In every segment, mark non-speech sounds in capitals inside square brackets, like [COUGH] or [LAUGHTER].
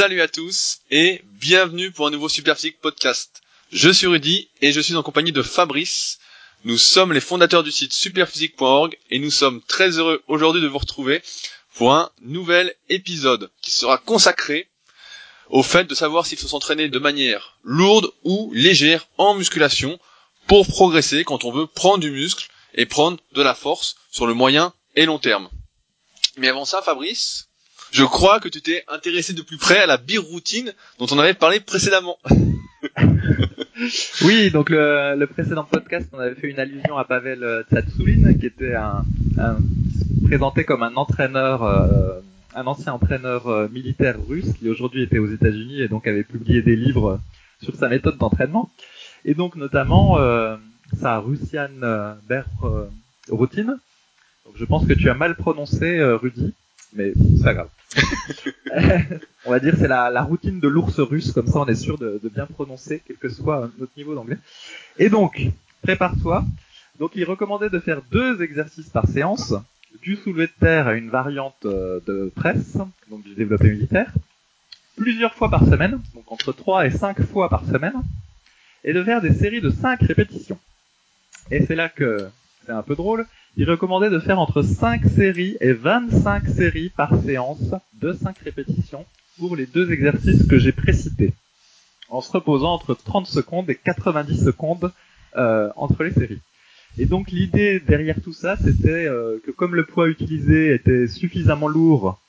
Salut à tous et bienvenue pour un nouveau Superphysique podcast. Je suis Rudy et je suis en compagnie de Fabrice. Nous sommes les fondateurs du site superphysique.org et nous sommes très heureux aujourd'hui de vous retrouver pour un nouvel épisode qui sera consacré au fait de savoir s'il faut s'entraîner de manière lourde ou légère en musculation pour progresser quand on veut prendre du muscle et prendre de la force sur le moyen et long terme. Mais avant ça, Fabrice, je crois que tu t'es intéressé de plus près à la biroutine dont on avait parlé précédemment. [LAUGHS] oui, donc le, le, précédent podcast, on avait fait une allusion à Pavel euh, Tsatsoulin, qui était un, un présentait comme un entraîneur, euh, un ancien entraîneur euh, militaire russe qui aujourd'hui était aux États-Unis et donc avait publié des livres sur sa méthode d'entraînement. Et donc notamment euh, sa Russian Ber routine. Donc je pense que tu as mal prononcé Rudy, mais c'est pas grave. [LAUGHS] on va dire c'est la, routine de l'ours russe, comme ça on est sûr de, de, bien prononcer, quel que soit notre niveau d'anglais. Et donc, prépare-toi. Donc il recommandait de faire deux exercices par séance, du soulevé de terre à une variante euh, de presse, donc du développé militaire, plusieurs fois par semaine, donc entre 3 et 5 fois par semaine, et de faire des séries de 5 répétitions. Et c'est là que c'est un peu drôle, il recommandait de faire entre 5 séries et 25 séries par séance de 5 répétitions pour les deux exercices que j'ai précités, en se reposant entre 30 secondes et 90 secondes euh, entre les séries. Et donc l'idée derrière tout ça, c'était euh, que comme le poids utilisé était suffisamment lourd,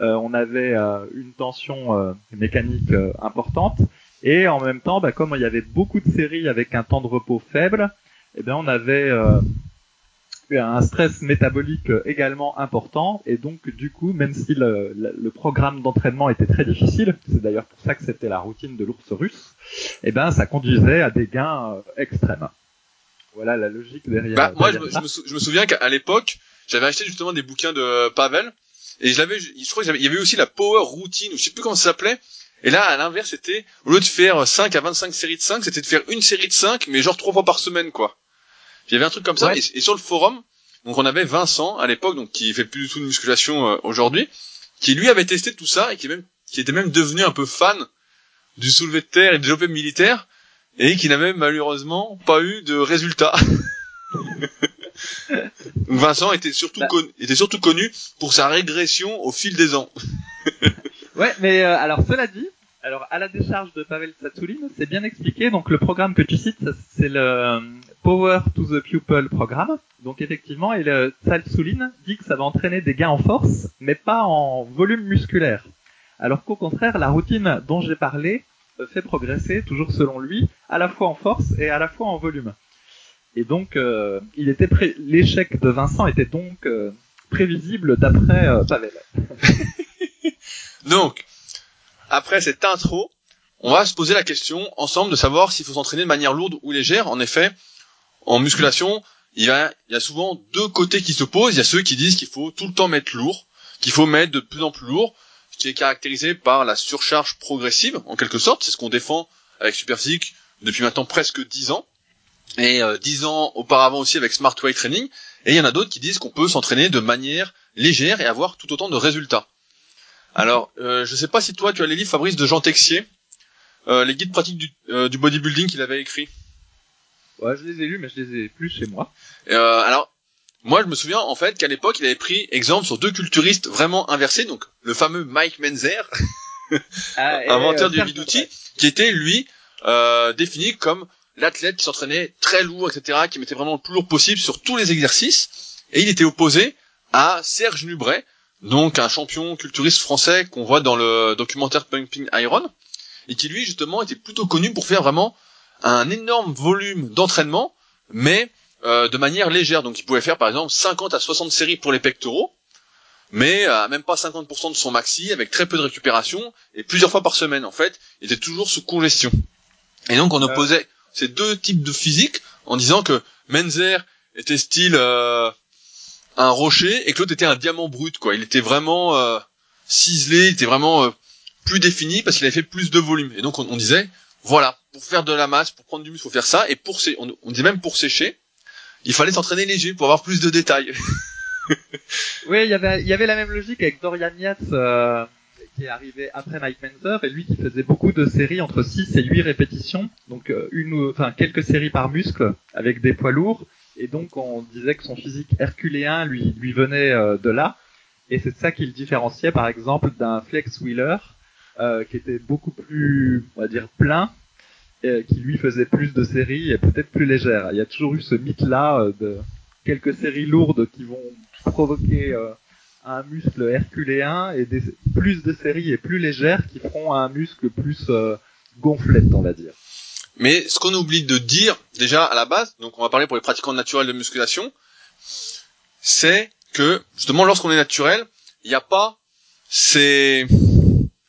euh, on avait euh, une tension euh, mécanique euh, importante, et en même temps, bah, comme il y avait beaucoup de séries avec un temps de repos faible, eh bien on avait un stress métabolique également important. Et donc du coup même si le, le programme d'entraînement était très difficile c'est d'ailleurs pour ça que c'était la routine de l'ours russe et eh ben ça conduisait à des gains euh, extrêmes. Voilà la logique derrière bah, moi je me, je me, souviens qu'à l'époque j'avais acheté justement des bouquins de Pavel et je l'avais je crois qu'il y avait aussi la power routine ou je sais plus comment ça s'appelait. Et là, à l'inverse, c'était, au lieu de faire 5 à 25 séries de 5, c'était de faire une série de 5, mais genre trois fois par semaine, quoi. Il y avait un truc comme ça. Et, et, sur le forum, donc on avait Vincent à l'époque, donc qui fait plus du tout de musculation euh, aujourd'hui, qui lui avait testé tout ça et qui même qui était même devenu un peu fan du soulevé de terre et du développé militaire et qui n'avait malheureusement pas eu de résultats. [LAUGHS] Vincent était surtout bah. connu, était surtout connu pour sa régression au fil des ans. [LAUGHS] ouais, mais euh, alors cela dit, alors à la décharge de Pavel Tsatsoulin, c'est bien expliqué. Donc le programme que tu cites, c'est le Power to the Pupil programme. Donc effectivement, et le Tsatsoulin dit que ça va entraîner des gains en force, mais pas en volume musculaire. Alors qu'au contraire, la routine dont j'ai parlé euh, fait progresser, toujours selon lui, à la fois en force et à la fois en volume. Et donc, euh, l'échec de Vincent était donc euh, prévisible d'après euh, Pavel. [LAUGHS] donc, après cette intro, on va se poser la question ensemble de savoir s'il faut s'entraîner de manière lourde ou légère. En effet, en musculation, il y a, souvent deux côtés qui s'opposent. Il y a ceux qui disent qu'il faut tout le temps mettre lourd, qu'il faut mettre de plus en plus lourd, ce qui est caractérisé par la surcharge progressive, en quelque sorte. C'est ce qu'on défend avec Superphysique depuis maintenant presque dix ans. Et euh, dix ans auparavant aussi avec Smart Weight Training. Et il y en a d'autres qui disent qu'on peut s'entraîner de manière légère et avoir tout autant de résultats. Alors, euh, je sais pas si toi tu as les livres Fabrice de Jean Texier, euh, les guides pratiques du, euh, du bodybuilding qu'il avait écrit. Ouais, je les ai lus, mais je les ai plus chez moi. Euh, alors, moi, je me souviens en fait qu'à l'époque, il avait pris exemple sur deux culturistes vraiment inversés, donc le fameux Mike Menzer, [LAUGHS] ah, inventeur du bidouti, qui était lui euh, défini comme l'athlète qui s'entraînait très lourd, etc., qui mettait vraiment le plus lourd possible sur tous les exercices, et il était opposé à Serge Nubret, donc un champion culturiste français qu'on voit dans le documentaire Pumping Iron, et qui lui justement était plutôt connu pour faire vraiment un énorme volume d'entraînement, mais euh, de manière légère. Donc il pouvait faire par exemple 50 à 60 séries pour les pectoraux, mais à même pas 50% de son maxi, avec très peu de récupération, et plusieurs fois par semaine en fait, il était toujours sous congestion. Et donc on euh. opposait ces deux types de physique en disant que Menzer était style euh, un rocher et que l'autre était un diamant brut quoi. Il était vraiment euh, ciselé, il était vraiment euh, plus défini parce qu'il avait fait plus de volume. Et donc on, on, disait voilà, pour faire de la masse, pour prendre du muscle, faut faire ça. Et pour sé on, on disait même pour sécher, il fallait s'entraîner léger pour avoir plus de détails. [LAUGHS] oui, il y avait il y avait la même logique avec Dorian Yates euh, qui est arrivé après Mike Menzer et lui qui faisait beaucoup de séries entre 6 et 8 répétitions, donc euh, une enfin quelques séries par muscle avec des poids lourds. Et donc on disait que son physique herculéen lui lui venait euh, de là. Et c'est ça qui le différenciait par exemple d'un Flex Wheeler euh, qui était beaucoup plus on va dire plein et qui lui faisait plus de séries et peut-être plus légères. Il y a toujours eu ce mythe là de quelques séries lourdes qui vont provoquer un muscle herculéen et des, plus de séries et plus légères qui feront un muscle plus euh, gonflette, on va dire. Mais ce qu'on oublie de dire déjà à la base, donc on va parler pour les pratiquants naturels de musculation, c'est que justement lorsqu'on est naturel, il n'y a pas ces,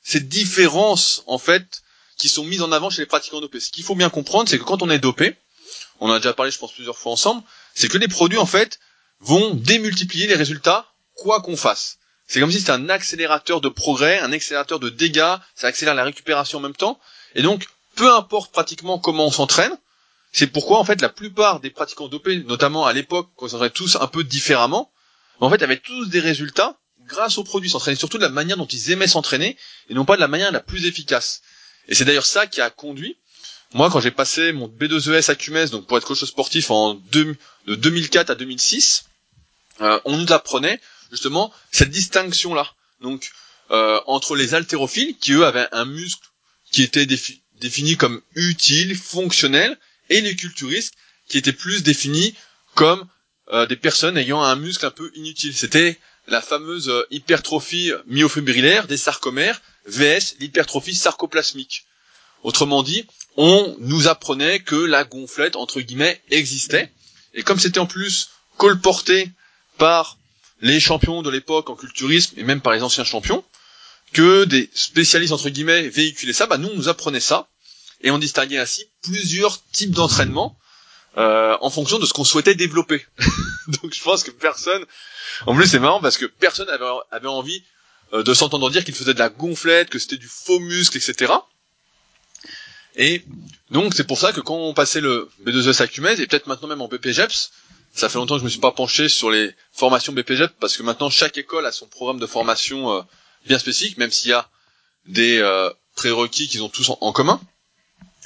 ces différences en fait qui sont mises en avant chez les pratiquants dopés. Ce qu'il faut bien comprendre, c'est que quand on est dopé, on a déjà parlé je pense plusieurs fois ensemble, c'est que les produits en fait vont démultiplier les résultats quoi qu'on fasse. C'est comme si c'était un accélérateur de progrès, un accélérateur de dégâts, ça accélère la récupération en même temps. Et donc, peu importe pratiquement comment on s'entraîne, c'est pourquoi en fait la plupart des pratiquants dopés, notamment à l'époque, quand ils s'entraînaient tous un peu différemment, en fait avaient tous des résultats grâce aux produits, s'entraînaient surtout de la manière dont ils aimaient s'entraîner et non pas de la manière la plus efficace. Et c'est d'ailleurs ça qui a conduit, moi quand j'ai passé mon B2ES à QMS, donc pour être coach sportif en de 2004 à 2006, euh, on nous apprenait justement cette distinction là. Donc euh, entre les haltérophiles qui eux avaient un muscle qui était défini comme utile, fonctionnel, et les culturistes qui étaient plus définis comme euh, des personnes ayant un muscle un peu inutile. C'était la fameuse euh, hypertrophie myofibrillaire des sarcomères vs l'hypertrophie sarcoplasmique. Autrement dit, on nous apprenait que la gonflette entre guillemets existait. Et comme c'était en plus colporté par les champions de l'époque en culturisme et même par les anciens champions, que des spécialistes entre guillemets véhiculaient ça, bah nous on nous apprenait ça. Et on distinguait ainsi plusieurs types d'entraînement euh, en fonction de ce qu'on souhaitait développer. [LAUGHS] Donc je pense que personne, en plus c'est marrant parce que personne avait, envie euh, de s'entendre dire qu'il faisait de la gonflette, que c'était du faux muscle, etc. Et donc c'est pour ça que quand on passait le B2S à et peut-être maintenant même en BPGEPS, ça fait longtemps que je me suis pas penché sur les formations BPJ parce que maintenant chaque école a son programme de formation euh, bien spécifique, même s'il y a des euh, prérequis qu'ils ont tous en, commun.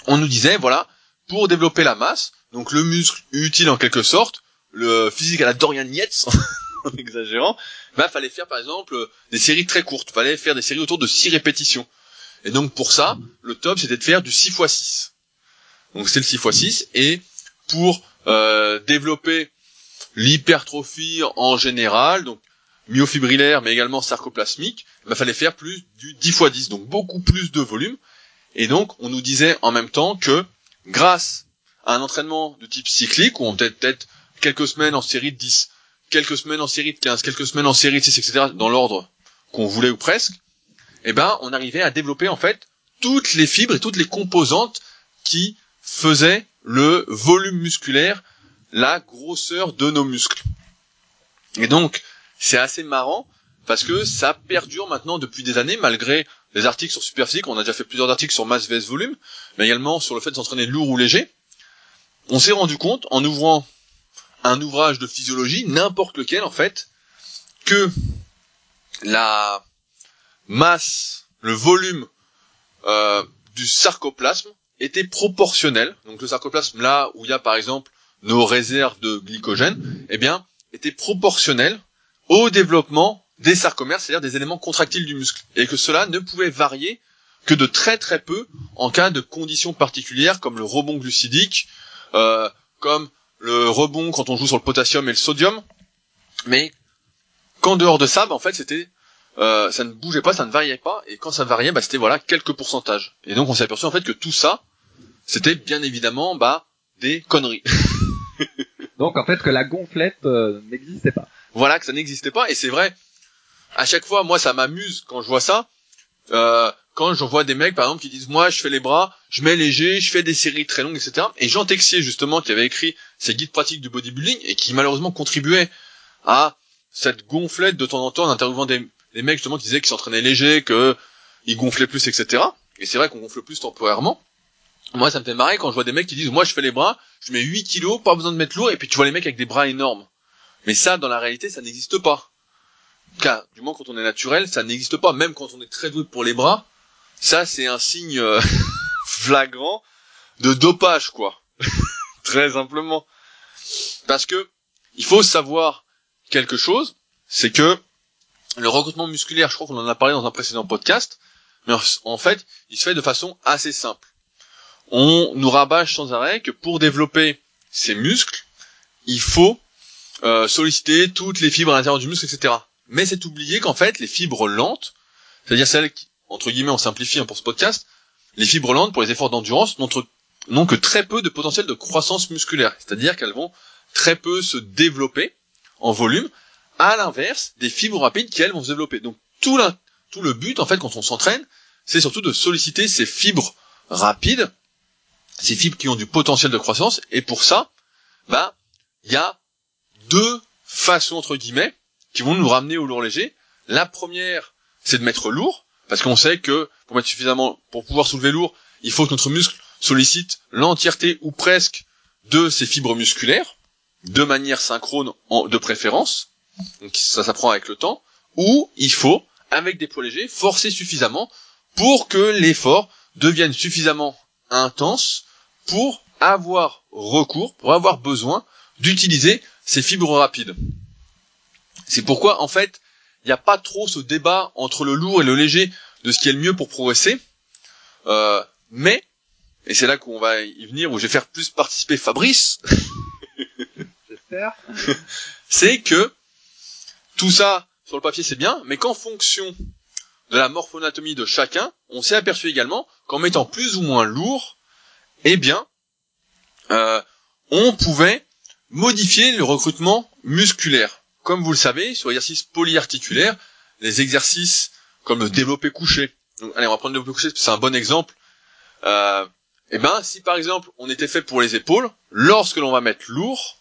On nous disait voilà pour développer la masse, donc le muscle utile en quelque sorte, le physique à la Dorian Yates [LAUGHS] en exagérant, bah fallait faire par exemple des séries très courtes, fallait faire des séries autour de 6 répétitions. Et donc pour ça, le top c'était de faire du 6 x 6. Donc c'est le 6 x 6 et pour euh, développer l'hypertrophie en général, donc myofibrillaire mais également sarcoplasmique, il bah, fallait faire plus du 10 x 10, donc beaucoup plus de volume. Et donc on nous disait en même temps que grâce un entraînement de type cyclique, où on peut peut-être quelques semaines en série de 10, quelques semaines en série de 15, quelques semaines en série de 6, etc., dans l'ordre qu'on voulait ou presque, eh ben on arrivait à développer en fait toutes les fibres et toutes les composantes qui faisaient le volume musculaire la grosseur de nos muscles. Et donc, c'est assez marrant parce que ça perdure maintenant depuis des années malgré les articles sur Superphysique. On a déjà fait plusieurs articles sur masse vs volume, mais également sur le fait de s'entraîner lourd ou léger. On s'est rendu compte en ouvrant un ouvrage de physiologie, n'importe lequel en fait, que la masse, le volume euh, du sarcoplasme était proportionnel. Donc le sarcoplasme, là où il y a par exemple nos réserves de glycogène, eh bien, étaient proportionnelles au développement des sarcomères, c'est-à-dire des éléments contractiles du muscle, et que cela ne pouvait varier que de très très peu en cas de conditions particulières comme le rebond glucidique, euh, comme le rebond quand on joue sur le potassium et le sodium, mais qu'en dehors de ça, bah, en fait, c'était euh, ça ne bougeait pas, ça ne variait pas, et quand ça variait, bah, c'était voilà quelques pourcentages. Et donc on s'est aperçu en fait que tout ça, c'était bien évidemment bah des conneries. [LAUGHS] Donc en fait que la gonflette euh, n'existait pas. Voilà que ça n'existait pas et c'est vrai. À chaque fois, moi ça m'amuse quand je vois ça. Euh, quand je vois des mecs par exemple qui disent moi je fais les bras, je mets léger, je fais des séries très longues, etc. Et Jean Texier justement qui avait écrit ses guides pratiques du bodybuilding et qui malheureusement contribuait à cette gonflette de temps en temps en interviewant des, mecs justement qui disaient qu'ils s'entraînaient léger, qu'ils gonflaient plus, etc. Et c'est vrai qu'on gonfle plus temporairement. Moi, ça me fait marrer quand je vois des mecs qui disent, moi, je fais les bras, je mets 8 kilos, pas besoin de mettre lourd, et puis tu vois les mecs avec des bras énormes. Mais ça, dans la réalité, ça n'existe pas. cas, du moins quand on est naturel, ça n'existe pas. Même quand on est très doué pour les bras, ça c'est un signe euh, [LAUGHS] flagrant de dopage, quoi. [LAUGHS] très simplement. Parce que il faut savoir quelque chose, c'est que le recrutement musculaire, je crois qu'on en a parlé dans un précédent podcast, mais en fait, il se fait de façon assez simple. On nous rabâche sans arrêt que pour développer ces muscles, il faut euh, solliciter toutes les fibres à l'intérieur du muscle, etc. Mais c'est oublié qu'en fait, les fibres lentes, c'est-à-dire celles qui, entre guillemets, on simplifie hein, pour ce podcast, les fibres lentes pour les efforts d'endurance n'ont que très peu de potentiel de croissance musculaire. C'est-à-dire qu'elles vont très peu se développer en volume, à l'inverse des fibres rapides qui elles vont se développer. Donc tout, le but, en fait, quand on s'entraîne, c'est surtout de solliciter ces fibres rapides, ces fibres qui ont du potentiel de croissance, et pour ça, bah, il y a deux façons entre guillemets qui vont nous ramener au lourd léger. La première, c'est de mettre lourd, parce qu'on sait que pour mettre suffisamment, pour pouvoir soulever lourd, il faut que notre muscle sollicite l'entièreté ou presque de ses fibres musculaires, de manière synchrone de préférence. Donc ça s'apprend avec le temps. Ou il faut, avec des poids légers, forcer suffisamment pour que l'effort devienne suffisamment intense pour avoir recours, pour avoir besoin d'utiliser ces fibres rapides. C'est pourquoi, en fait, il n'y a pas trop ce débat entre le lourd et le léger de ce qui est le mieux pour progresser. Euh, mais, et c'est là qu'on va y venir, où je vais faire plus participer Fabrice. J'espère. [LAUGHS] c'est que tout ça, sur le papier, c'est bien, mais qu'en fonction de la morphonatomie de chacun, on s'est aperçu également qu'en mettant plus ou moins lourd, eh bien, euh, on pouvait modifier le recrutement musculaire. Comme vous le savez, sur l'exercice polyarticulaire, les exercices comme le développé couché. allez, on va prendre le développé couché, c'est un bon exemple. Euh, eh ben, si par exemple on était fait pour les épaules, lorsque l'on va mettre lourd,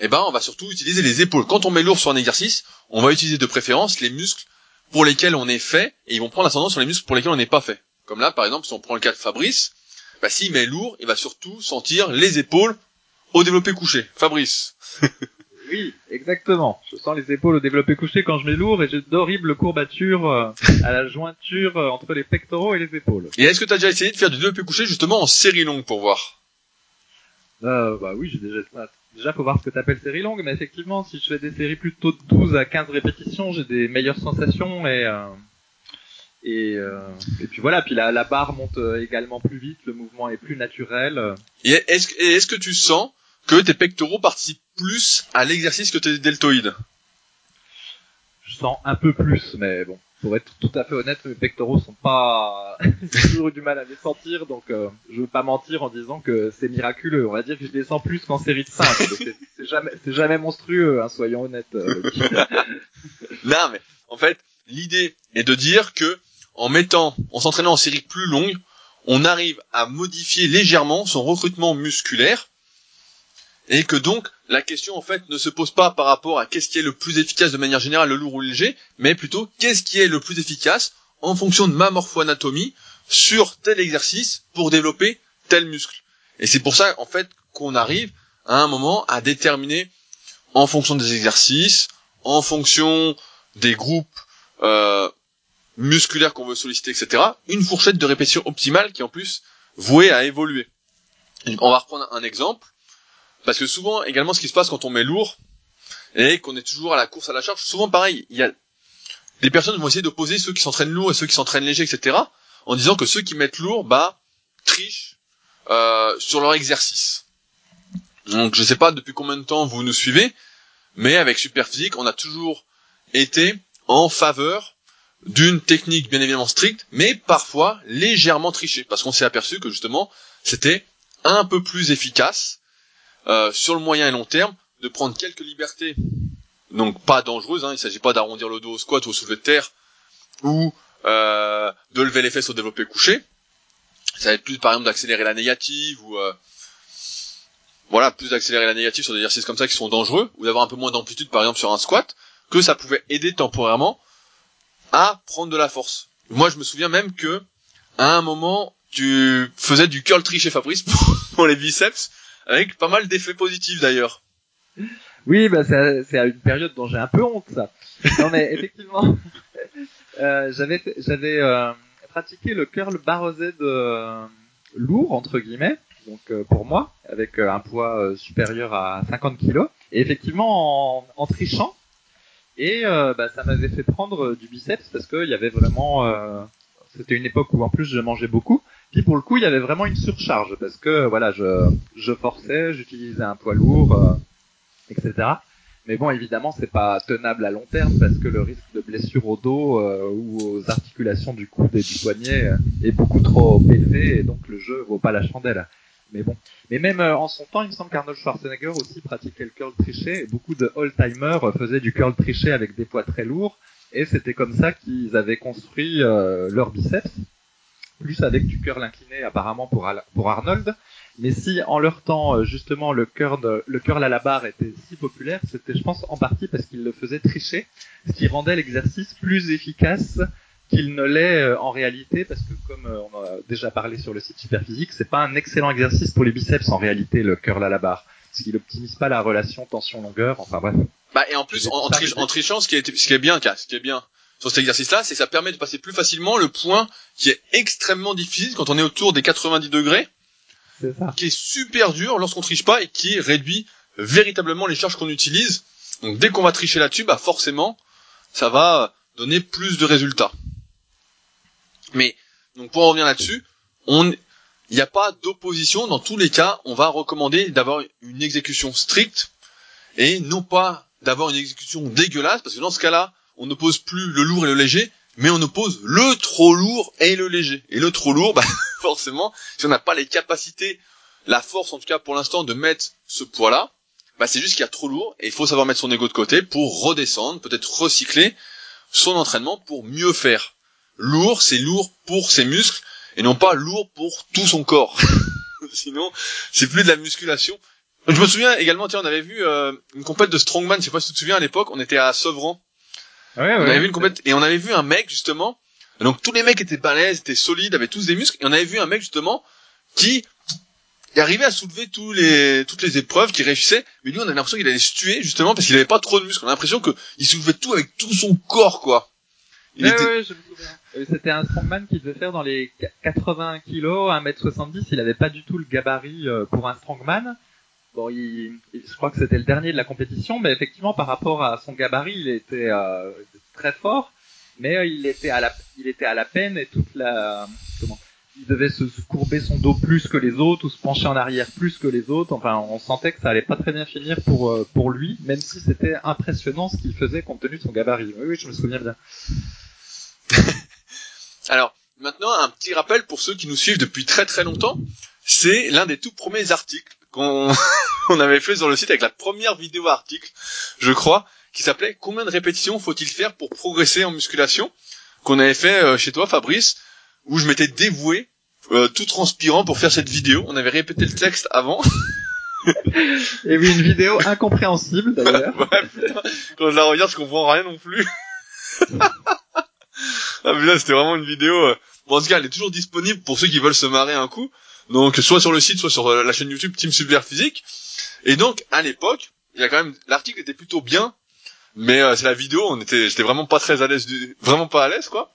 eh ben, on va surtout utiliser les épaules. Quand on met lourd sur un exercice, on va utiliser de préférence les muscles pour lesquels on est fait, et ils vont prendre l'ascendant sur les muscles pour lesquels on n'est pas fait. Comme là, par exemple, si on prend le cas de Fabrice, bah, s'il met lourd, il va surtout sentir les épaules au développé couché. Fabrice. [LAUGHS] oui, exactement. Je sens les épaules au développé couché quand je mets lourd et j'ai d'horribles courbatures euh, à la jointure euh, entre les pectoraux et les épaules. Et est-ce que tu as déjà essayé de faire du développé couché justement en série longue pour voir? Euh, Bah oui, j'ai déjà... Déjà, faut voir ce que t'appelles série longue, mais effectivement, si je fais des séries plutôt de 12 à 15 répétitions, j'ai des meilleures sensations et... Euh... Et, euh, et puis voilà, puis la, la barre monte également plus vite, le mouvement est plus naturel. Et est-ce est que tu sens que tes pectoraux participent plus à l'exercice que tes deltoïdes. Je sens un peu plus, mais bon, pour être tout à fait honnête, mes pectoraux sont pas j'ai [LAUGHS] toujours eu du mal à les sentir, donc euh, je veux pas mentir en disant que c'est miraculeux. On va dire que je les sens plus qu'en série de 5. c'est jamais, c'est jamais monstrueux, hein, soyons honnêtes. Euh, [LAUGHS] non, mais en fait, l'idée est de dire que en mettant, en s'entraînant en série plus longue, on arrive à modifier légèrement son recrutement musculaire et que donc la question en fait ne se pose pas par rapport à qu'est-ce qui est le plus efficace de manière générale, le lourd ou le léger, mais plutôt qu'est-ce qui est le plus efficace en fonction de ma morpho-anatomie sur tel exercice pour développer tel muscle. Et c'est pour ça en fait qu'on arrive à un moment à déterminer en fonction des exercices, en fonction des groupes euh, musculaires qu'on veut solliciter, etc., une fourchette de répétition optimale qui en plus vouée à évoluer. On va reprendre un exemple. Parce que souvent, également, ce qui se passe quand on met lourd et qu'on est toujours à la course à la charge, souvent pareil, il y a des personnes vont essayer d'opposer ceux qui s'entraînent lourd et ceux qui s'entraînent léger, etc. En disant que ceux qui mettent lourd, bah, trichent euh, sur leur exercice. Donc, je sais pas depuis combien de temps vous nous suivez, mais avec Superphysique, on a toujours été en faveur d'une technique bien évidemment stricte, mais parfois légèrement trichée, parce qu'on s'est aperçu que justement, c'était un peu plus efficace euh, sur le moyen et long terme, de prendre quelques libertés, donc pas dangereuses, hein, il ne s'agit pas d'arrondir le dos au squat ou au soulevé de terre, ou euh, de lever les fesses au développé couché. Ça va être plus par exemple d'accélérer la négative, ou euh, voilà, plus d'accélérer la négative sur des exercices comme ça qui sont dangereux, ou d'avoir un peu moins d'amplitude par exemple sur un squat, que ça pouvait aider temporairement à prendre de la force. Moi je me souviens même que à un moment tu faisais du curl tri chez Fabrice [LAUGHS] pour les biceps, avec pas mal d'effets positifs d'ailleurs. Oui, bah c'est à une période dont j'ai un peu honte, ça. Non, mais [LAUGHS] effectivement, euh, j'avais j'avais euh, pratiqué le curl barre Z euh, lourd entre guillemets, donc euh, pour moi, avec un poids supérieur à 50 kg. Et effectivement, en, en trichant, et bah, ça m'avait fait prendre du biceps parce qu'il y avait vraiment, c'était une époque où en plus je mangeais beaucoup. Puis pour le coup, il y avait vraiment une surcharge parce que voilà, je, je forçais, j'utilisais un poids lourd, etc. Mais bon, évidemment, c'est pas tenable à long terme parce que le risque de blessure au dos euh, ou aux articulations du coude et du poignet euh, est beaucoup trop élevé et donc le jeu vaut pas la chandelle. Mais bon, mais même euh, en son temps, il me semble qu'Arnold Schwarzenegger aussi pratiquait le curl triché et beaucoup de old-timers faisaient du curl triché avec des poids très lourds et c'était comme ça qu'ils avaient construit leur biceps, plus avec du curl incliné apparemment pour, pour Arnold mais si en leur temps euh, justement le curl, le curl à la barre était si populaire, c'était je pense en partie parce qu'ils le faisaient tricher, ce qui rendait l'exercice plus efficace qu'il ne l'est euh, en réalité, parce que comme euh, on a déjà parlé sur le site Superphysique, c'est pas un excellent exercice pour les biceps en réalité le curl à la barre, parce qu'il optimise pas la relation tension-longueur. Enfin bref. Bah et en plus en, en, trichant, ce qui est ce qui est bien, ce qui est bien sur cet exercice-là, c'est que ça permet de passer plus facilement le point qui est extrêmement difficile quand on est autour des 90 degrés qui est super dur lorsqu'on triche pas et qui réduit véritablement les charges qu'on utilise. Donc dès qu'on va tricher là-dessus, bah forcément, ça va donner plus de résultats. Mais donc pour en revenir là-dessus, on il n'y a pas d'opposition. Dans tous les cas, on va recommander d'avoir une exécution stricte et non pas d'avoir une exécution dégueulasse, parce que dans ce cas-là, on n'oppose plus le lourd et le léger, mais on oppose le trop lourd et le léger. Et le trop lourd, [LAUGHS] bah, forcément, si on n'a pas les capacités, la force en tout cas pour l'instant de mettre ce poids-là, bah c'est juste qu'il y a trop lourd et il faut savoir mettre son ego de côté pour redescendre, peut-être recycler son entraînement pour mieux faire. Lourd, c'est lourd pour ses muscles et non pas lourd pour tout son corps. [LAUGHS] Sinon, c'est plus de la musculation. Je me souviens également, tiens, on avait vu euh, une compète de strongman, je sais pas si tu te souviens à l'époque, on était à Sevran on avait vu une et on avait vu un mec justement. Donc tous les mecs étaient balèzes, étaient solides, avaient tous des muscles. Et on avait vu un mec justement qui arrivait à soulever tous les toutes les épreuves, qui réussissait. Mais lui, on avait l'impression qu'il allait se tuer justement parce qu'il avait pas trop de muscles. On a l'impression qu'il soulevait tout avec tout son corps, quoi. Il était... ouais, je me souviens. Euh, c'était un strongman qui devait faire dans les 80 kilos, 1m70. Il avait pas du tout le gabarit euh, pour un strongman. Bon, il, je crois que c'était le dernier de la compétition, mais effectivement, par rapport à son gabarit, il était euh, très fort, mais euh, il était à la, il était à la peine et toute la, comment, il devait se, courber son dos plus que les autres ou se pencher en arrière plus que les autres. Enfin, on sentait que ça allait pas très bien finir pour euh, pour lui, même si c'était impressionnant ce qu'il faisait compte tenu de son gabarit. Oui, oui, je me souviens bien. [LAUGHS] Alors, maintenant, un petit rappel pour ceux qui nous suivent depuis très très longtemps. C'est l'un des tout premiers articles qu'on [LAUGHS] on avait fait sur le site avec la première vidéo article, je crois, qui s'appelait Combien de répétitions faut-il faire pour progresser en musculation? qu'on avait fait euh, chez toi, Fabrice, où je m'étais dévoué, euh, tout transpirant pour faire cette vidéo. On avait répété le texte avant. [LAUGHS] Et oui, une vidéo incompréhensible d'ailleurs. quand je la regarde, je comprends rien non plus. [LAUGHS] ah mais là, c'était vraiment une vidéo. Euh, bon, en tout cas, elle est toujours disponible pour ceux qui veulent se marrer un coup. Donc soit sur le site, soit sur euh, la chaîne YouTube Team Super Physique. Et donc à l'époque, il y a quand même l'article était plutôt bien, mais euh, c'est la vidéo, on était j'étais vraiment pas très à l'aise du vraiment pas à l'aise quoi.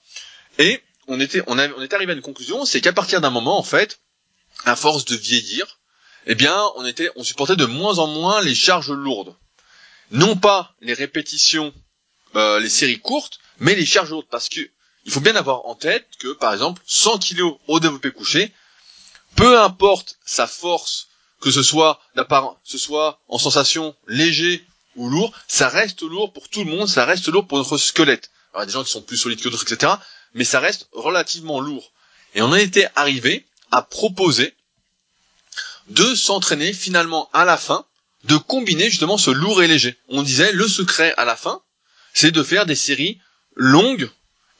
Et on était on, on était arrivé à une conclusion, c'est qu'à partir d'un moment en fait, à force de vieillir, eh bien, on était on supportait de moins en moins les charges lourdes. Non pas les répétitions euh, les séries courtes, mais les charges lourdes parce que il faut bien avoir en tête que par exemple 100 kg au développé couché, peu importe sa force, que ce soit ce soit en sensation léger ou lourd, ça reste lourd pour tout le monde, ça reste lourd pour notre squelette. Alors il y a des gens qui sont plus solides que d'autres, etc. Mais ça reste relativement lourd. Et on a été arrivé à proposer de s'entraîner finalement à la fin, de combiner justement ce lourd et léger. On disait le secret à la fin, c'est de faire des séries longues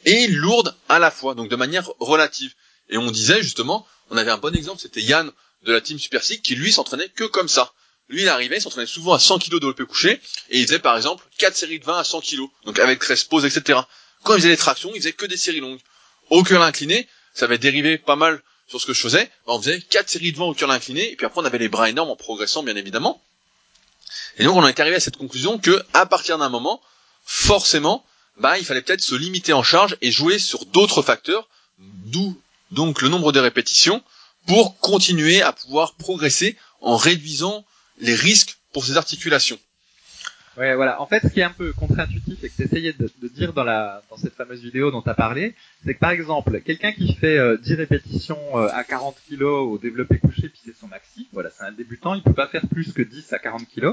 et lourdes à la fois, donc de manière relative. Et on disait justement, on avait un bon exemple, c'était Yann de la team Super qui lui s'entraînait que comme ça. Lui, il arrivait, il s'entraînait souvent à 100 kg de développé couché, et il faisait par exemple 4 séries de 20 à 100 kg, donc avec 13 pauses, etc. Quand il faisait les tractions, il faisait que des séries longues. Au curl incliné, ça avait dérivé pas mal sur ce que je faisais, on faisait 4 séries de 20 au curl incliné, et puis après on avait les bras énormes en progressant, bien évidemment. Et donc on est arrivé à cette conclusion que à partir d'un moment, forcément, bah il fallait peut-être se limiter en charge et jouer sur d'autres facteurs, d'où donc le nombre de répétitions pour continuer à pouvoir progresser en réduisant les risques pour ces articulations. Ouais, voilà. En fait, ce qui est un peu contre-intuitif et que tu de, dire dans, la, dans cette fameuse vidéo dont tu as parlé, c'est que par exemple, quelqu'un qui fait 10 euh, répétitions euh, à 40 kg au développé couché, puis c'est son maxi, voilà, c'est un débutant, il peut pas faire plus que 10 à 40 kg.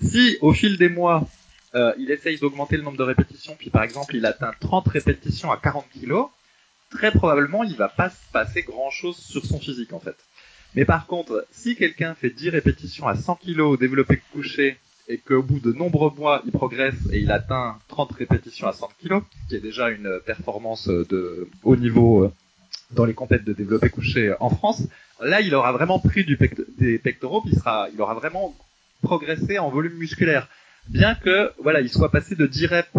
Si au fil des mois, euh, il essaye d'augmenter le nombre de répétitions, puis par exemple il atteint 30 répétitions à 40 kg, très probablement il va pas se passer grand chose sur son physique en fait. Mais par contre, si quelqu'un fait 10 répétitions à 100 kg développé couché et qu'au bout de nombreux mois, il progresse et il atteint 30 répétitions à 100 kg, qui est déjà une performance de haut niveau euh, dans les compètes de développé couché en France, là, il aura vraiment pris du des pectoraux, puis il, sera, il aura vraiment progressé en volume musculaire. Bien que, voilà, il soit passé de 10 reps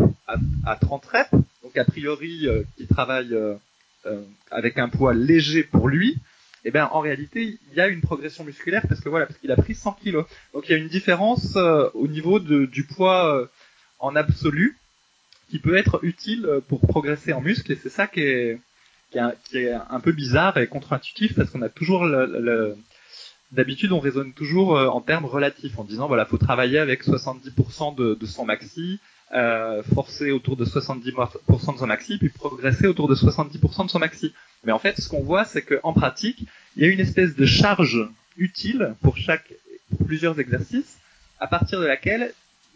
à, 30 reps, donc a priori, euh, travaille euh, avec un poids léger pour lui, eh bien en réalité il y a une progression musculaire parce que voilà parce qu'il a pris 100 kilos. Donc il y a une différence euh, au niveau du poids euh, en absolu qui peut être utile euh, pour progresser en muscle et c'est ça qui est, qui est, un peu bizarre et contre-intuitif parce qu'on a toujours d'habitude on raisonne toujours en termes relatifs en disant voilà faut travailler avec 70% de, de son maxi euh, forcer autour de 70% de son maxi, puis progresser autour de 70% de son maxi. Mais en fait, ce qu'on voit, c'est qu'en pratique, il y a une espèce de charge utile pour chaque, pour plusieurs exercices, à partir de laquelle,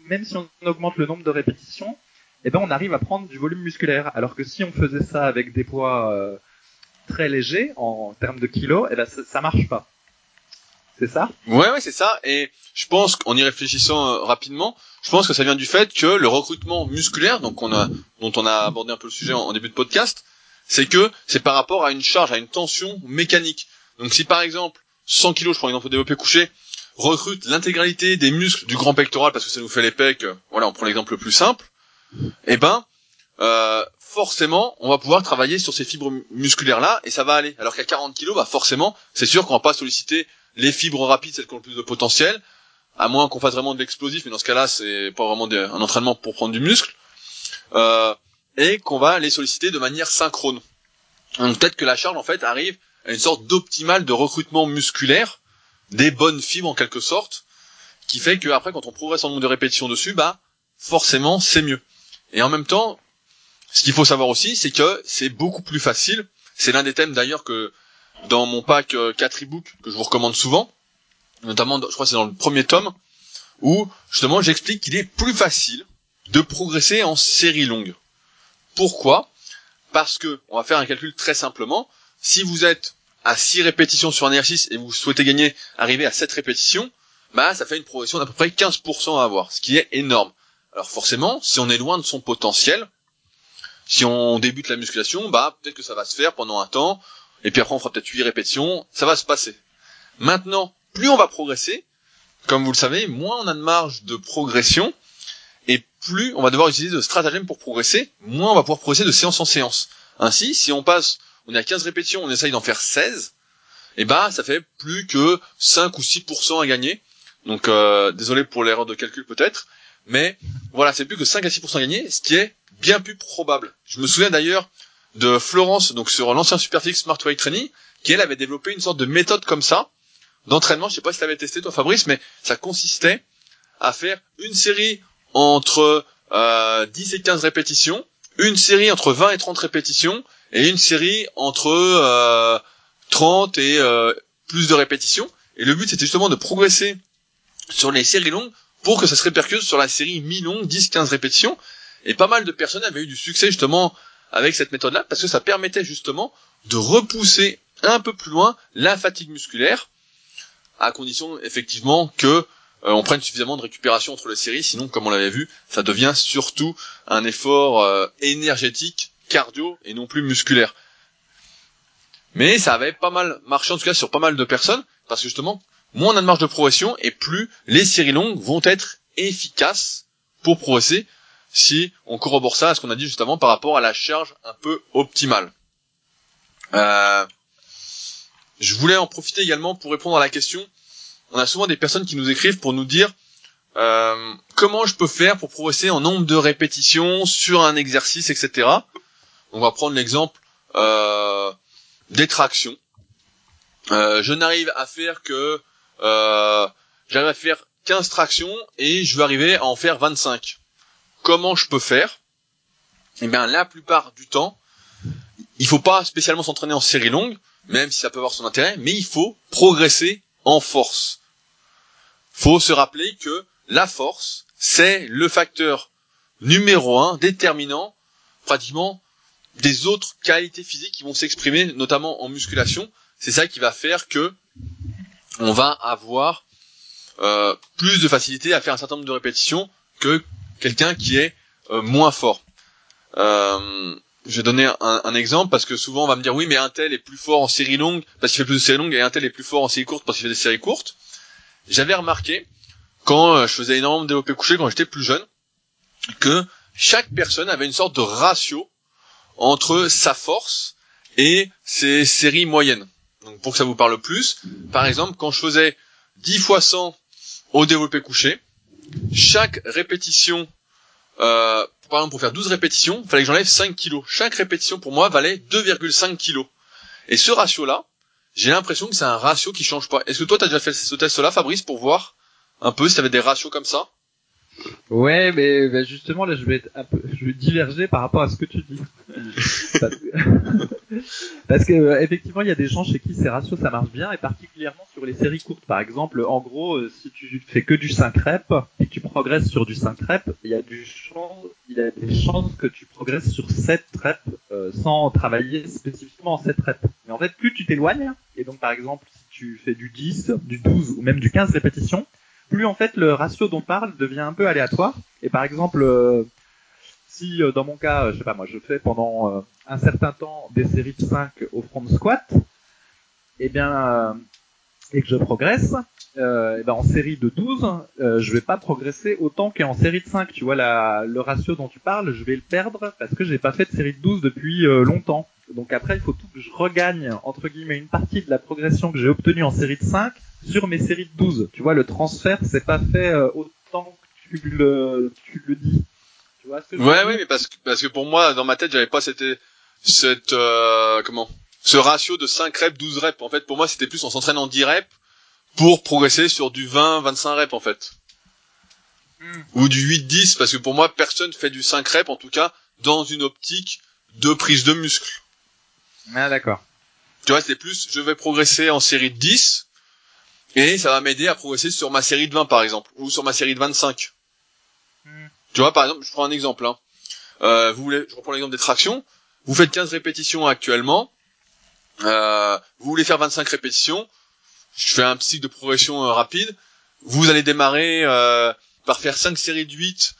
même si on augmente le nombre de répétitions, eh ben on arrive à prendre du volume musculaire. Alors que si on faisait ça avec des poids euh, très légers en termes de kilos, eh ben ça, ça marche pas. C'est ça? Ouais, ouais, c'est ça. Et je pense qu'en y réfléchissant euh, rapidement, je pense que ça vient du fait que le recrutement musculaire, donc on a, dont on a abordé un peu le sujet en, début de podcast, c'est que c'est par rapport à une charge, à une tension mécanique. Donc si par exemple 100 kg, je prends exemple développé couché, recrute l'intégralité des muscles du grand pectoral parce que ça nous fait les pecs, euh, voilà, on prend l'exemple le plus simple, eh ben euh, forcément, on va pouvoir travailler sur ces fibres musculaires là et ça va aller. Alors qu'à 40 kg, bah forcément, c'est sûr qu'on va pas solliciter les fibres rapides, celles qui ont le plus de potentiel, à moins qu'on fasse vraiment de l'explosif, mais dans ce cas-là, c'est pas vraiment un entraînement pour prendre du muscle, euh, et qu'on va les solliciter de manière synchrone. Donc peut-être que la charge en fait arrive à une sorte d'optimal de recrutement musculaire des bonnes fibres en quelque sorte, qui fait que après quand on progresse en nombre de répétitions dessus, bah forcément c'est mieux. Et en même temps, ce qu'il faut savoir aussi, c'est que c'est beaucoup plus facile. C'est l'un des thèmes d'ailleurs que dans mon pack 4 euh, e-books que je vous recommande souvent, notamment je crois que c'est dans le premier tome, où justement j'explique qu'il est plus facile de progresser en série longue. Pourquoi? Parce que, on va faire un calcul très simplement, si vous êtes à 6 répétitions sur un exercice et vous souhaitez gagner, arriver à 7 répétitions, bah ça fait une progression d'à peu près 15% à avoir, ce qui est énorme. Alors forcément, si on est loin de son potentiel, si on débute la musculation, bah peut-être que ça va se faire pendant un temps, et puis après on fera peut-être 8 répétitions, ça va se passer. Maintenant, plus on va progresser, comme vous le savez, moins on a de marge de progression, et plus on va devoir utiliser de stratagèmes pour progresser, moins on va pouvoir progresser de séance en séance. Ainsi, si on passe, on est à 15 répétitions, on essaye d'en faire 16, et bah ça fait plus que 5 ou 6% à gagner. Donc euh, désolé pour l'erreur de calcul peut-être, mais voilà, c'est plus que 5 à 6% à gagner, ce qui est bien plus probable. Je me souviens d'ailleurs de Florence, donc sur l'ancien Superfix Smart Training, qui elle avait développé une sorte de méthode comme ça, d'entraînement, je sais pas si tu avais testé toi Fabrice, mais ça consistait à faire une série entre euh, 10 et 15 répétitions, une série entre 20 et 30 répétitions, et une série entre euh, 30 et euh, plus de répétitions. Et le but c'était justement de progresser sur les séries longues pour que ça se répercute sur la série mi-longue, 10-15 répétitions. Et pas mal de personnes avaient eu du succès justement avec cette méthode-là, parce que ça permettait justement de repousser un peu plus loin la fatigue musculaire, à condition effectivement que euh, on prenne suffisamment de récupération entre les séries, sinon comme on l'avait vu, ça devient surtout un effort euh, énergétique, cardio et non plus musculaire. Mais ça avait pas mal marché en tout cas sur pas mal de personnes, parce que justement, moins on a de marge de progression et plus les séries longues vont être efficaces pour progresser si on corrobore ça à ce qu'on a dit juste avant par rapport à la charge un peu optimale. Euh, je voulais en profiter également pour répondre à la question. On a souvent des personnes qui nous écrivent pour nous dire euh, comment je peux faire pour progresser en nombre de répétitions sur un exercice, etc. On va prendre l'exemple euh, des tractions. Euh, je n'arrive à faire que euh, j'arrive à faire 15 tractions et je veux arriver à en faire 25. Comment je peux faire? Eh bien, la plupart du temps, il faut pas spécialement s'entraîner en série longue, même si ça peut avoir son intérêt, mais il faut progresser en force. Faut se rappeler que la force, c'est le facteur numéro un déterminant pratiquement des autres qualités physiques qui vont s'exprimer, notamment en musculation. C'est ça qui va faire que on va avoir euh, plus de facilité à faire un certain nombre de répétitions que quelqu'un qui est euh, moins fort. Euh, je vais donner un, exemple parce que souvent on va me dire oui mais un tel est plus fort en série longue parce qu'il fait plus de séries longues et un tel est plus fort en série courte parce qu'il fait des séries courtes. J'avais remarqué quand je faisais énormément de développé couché quand j'étais plus jeune que chaque personne avait une sorte de ratio entre sa force et ses séries moyennes. Donc pour que ça vous parle plus, par exemple, quand je faisais 10 fois 100 au développé couché, chaque répétition, euh, par exemple pour faire 12 répétitions, il fallait que j'enlève 5 kilos. Chaque répétition pour moi valait 2,5 kilos. Et ce ratio-là, j'ai l'impression que c'est un ratio qui change pas. Est-ce que toi tu as déjà fait ce test-là, Fabrice, pour voir un peu si tu avais des ratios comme ça? Ouais, mais justement là, je vais être un peu, je vais diverger par rapport à ce que tu dis. [LAUGHS] Parce que, euh, effectivement, il y a des gens chez qui ces ratios ça marche bien, et particulièrement sur les séries courtes. Par exemple, en gros, euh, si tu fais que du 5 reps et que tu progresses sur du 5 reps, il y a du chance, il y a des chances que tu progresses sur 7 reps euh, sans travailler spécifiquement en 7 reps. Mais en fait, plus tu t'éloignes, et donc par exemple, si tu fais du 10, du 12 ou même du 15 répétitions, plus en fait le ratio dont on parle devient un peu aléatoire. Et par exemple, euh, si euh, dans mon cas, je sais pas moi, je fais pendant euh, un certain temps des séries de 5 au front squat, et eh bien, et que je progresse, euh, ben en série de 12, euh, je vais pas progresser autant qu'en série de 5. Tu vois, la, le ratio dont tu parles, je vais le perdre parce que j'ai pas fait de série de 12 depuis longtemps. Donc après, il faut tout que je regagne, entre guillemets, une partie de la progression que j'ai obtenue en série de 5 sur mes séries de 12. Tu vois, le transfert, c'est pas fait euh, autant que tu le, tu le dis. Tu vois ce que je Ouais, oui, mais parce que, parce que pour moi, dans ma tête, j'avais pas cette, cette, euh, comment, ce ratio de 5 reps, 12 reps. En fait, pour moi, c'était plus on s'entraîne en 10 reps pour progresser sur du 20, 25 reps, en fait. Hmm. Ou du 8, 10, parce que pour moi, personne fait du 5 reps, en tout cas, dans une optique de prise de muscle. Ah, d'accord. Tu vois, c'est plus, je vais progresser en série de 10, et ça va m'aider à progresser sur ma série de 20, par exemple, ou sur ma série de 25. Hmm. Tu vois, par exemple, je prends un exemple, hein. Euh, vous voulez, je reprends l'exemple des tractions. Vous faites 15 répétitions actuellement. Euh, vous voulez faire 25 répétitions. Je fais un cycle de progression euh, rapide. Vous allez démarrer euh, par faire 5 séries de 8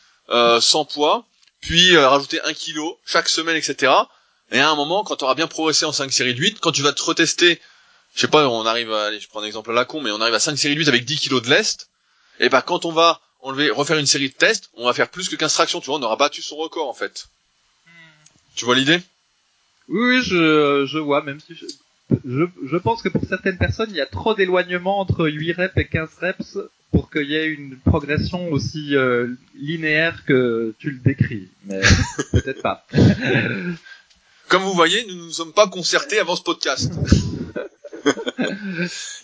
sans poids, puis rajouter 1 kg chaque semaine, etc. Et à un moment, quand tu auras bien progressé en 5 séries de 8, quand tu vas te retester, je sais pas, on arrive à, allez, je prends un exemple à la con, mais on arrive à 5 séries de 8 avec 10 kilos de lest, et bah quand on va enlever, refaire une série de tests, on va faire plus que 15 tractions, tu vois, on aura battu son record en fait. Tu vois l'idée? Oui, oui, je, je vois, même si je, je, je, pense que pour certaines personnes, il y a trop d'éloignement entre 8 reps et 15 reps pour qu'il y ait une progression aussi euh, linéaire que tu le décris, mais [LAUGHS] peut-être pas. Comme vous voyez, nous ne nous sommes pas concertés avant ce podcast. [LAUGHS]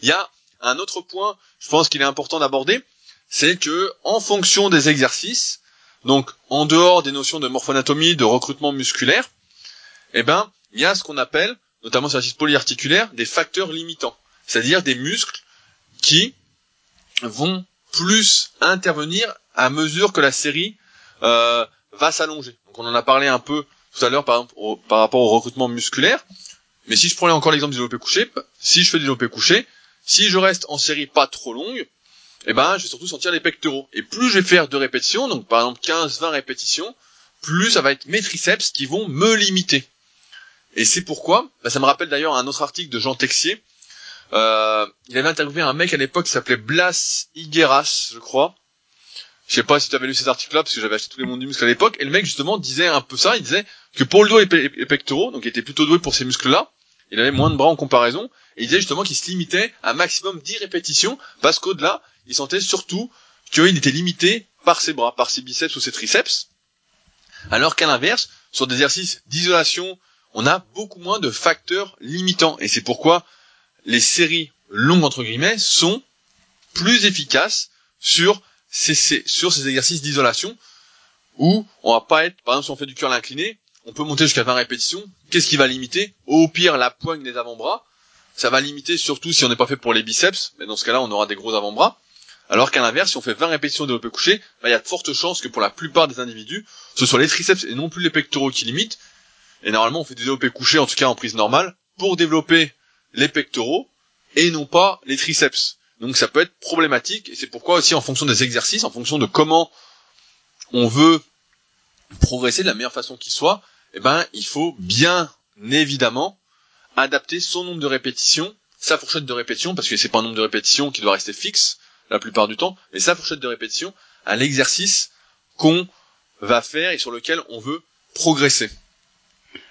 Il y a un autre point, je pense qu'il est important d'aborder, c'est que en fonction des exercices, donc en dehors des notions de morphoanatomie, de recrutement musculaire, eh ben, il y a ce qu'on appelle, notamment sur l'exercice polyarticulaire, des facteurs limitants, c'est-à-dire des muscles qui vont plus intervenir à mesure que la série euh, va s'allonger. Donc on en a parlé un peu tout à l'heure par, par rapport au recrutement musculaire. Mais si je prenais encore l'exemple du développé couché, si je fais du développé couché, si je reste en série pas trop longue, eh ben, je vais surtout sentir les pectoraux. Et plus je vais faire de répétitions, donc par exemple 15-20 répétitions, plus ça va être mes triceps qui vont me limiter. Et c'est pourquoi, bah, ça me rappelle d'ailleurs un autre article de Jean Texier. Euh, il avait interviewé un mec à l'époque qui s'appelait Blas Higueras, je crois, je sais pas si tu avais lu cet article-là, parce que j'avais acheté tous les mondes du muscle à l'époque, et le mec justement disait un peu ça, il disait que pour le dos et les pectoraux, donc il était plutôt doué pour ces muscles-là, il avait moins de bras en comparaison, et il disait justement qu'il se limitait à maximum 10 répétitions, parce qu'au-delà, il sentait surtout qu'il était limité par ses bras, par ses biceps ou ses triceps. Alors qu'à l'inverse, sur des exercices d'isolation, on a beaucoup moins de facteurs limitants. Et c'est pourquoi les séries longues entre guillemets sont plus efficaces sur ces, sur ces exercices d'isolation où on va pas être, par exemple, si on fait du curl incliné, on peut monter jusqu'à 20 répétitions. Qu'est-ce qui va limiter? Au pire, la poigne des avant-bras. Ça va limiter surtout si on n'est pas fait pour les biceps, mais dans ce cas-là, on aura des gros avant-bras. Alors qu'à l'inverse, si on fait 20 répétitions de développé couché, bah, il y a de fortes chances que pour la plupart des individus, ce soit les triceps et non plus les pectoraux qui limitent. Et normalement, on fait des développés couchés, en tout cas en prise normale, pour développer les pectoraux et non pas les triceps. Donc ça peut être problématique et c'est pourquoi aussi en fonction des exercices, en fonction de comment on veut progresser de la meilleure façon qui soit, eh ben il faut bien évidemment adapter son nombre de répétitions, sa fourchette de répétitions, parce que c'est pas un nombre de répétitions qui doit rester fixe la plupart du temps, mais sa fourchette de répétitions à l'exercice qu'on va faire et sur lequel on veut progresser.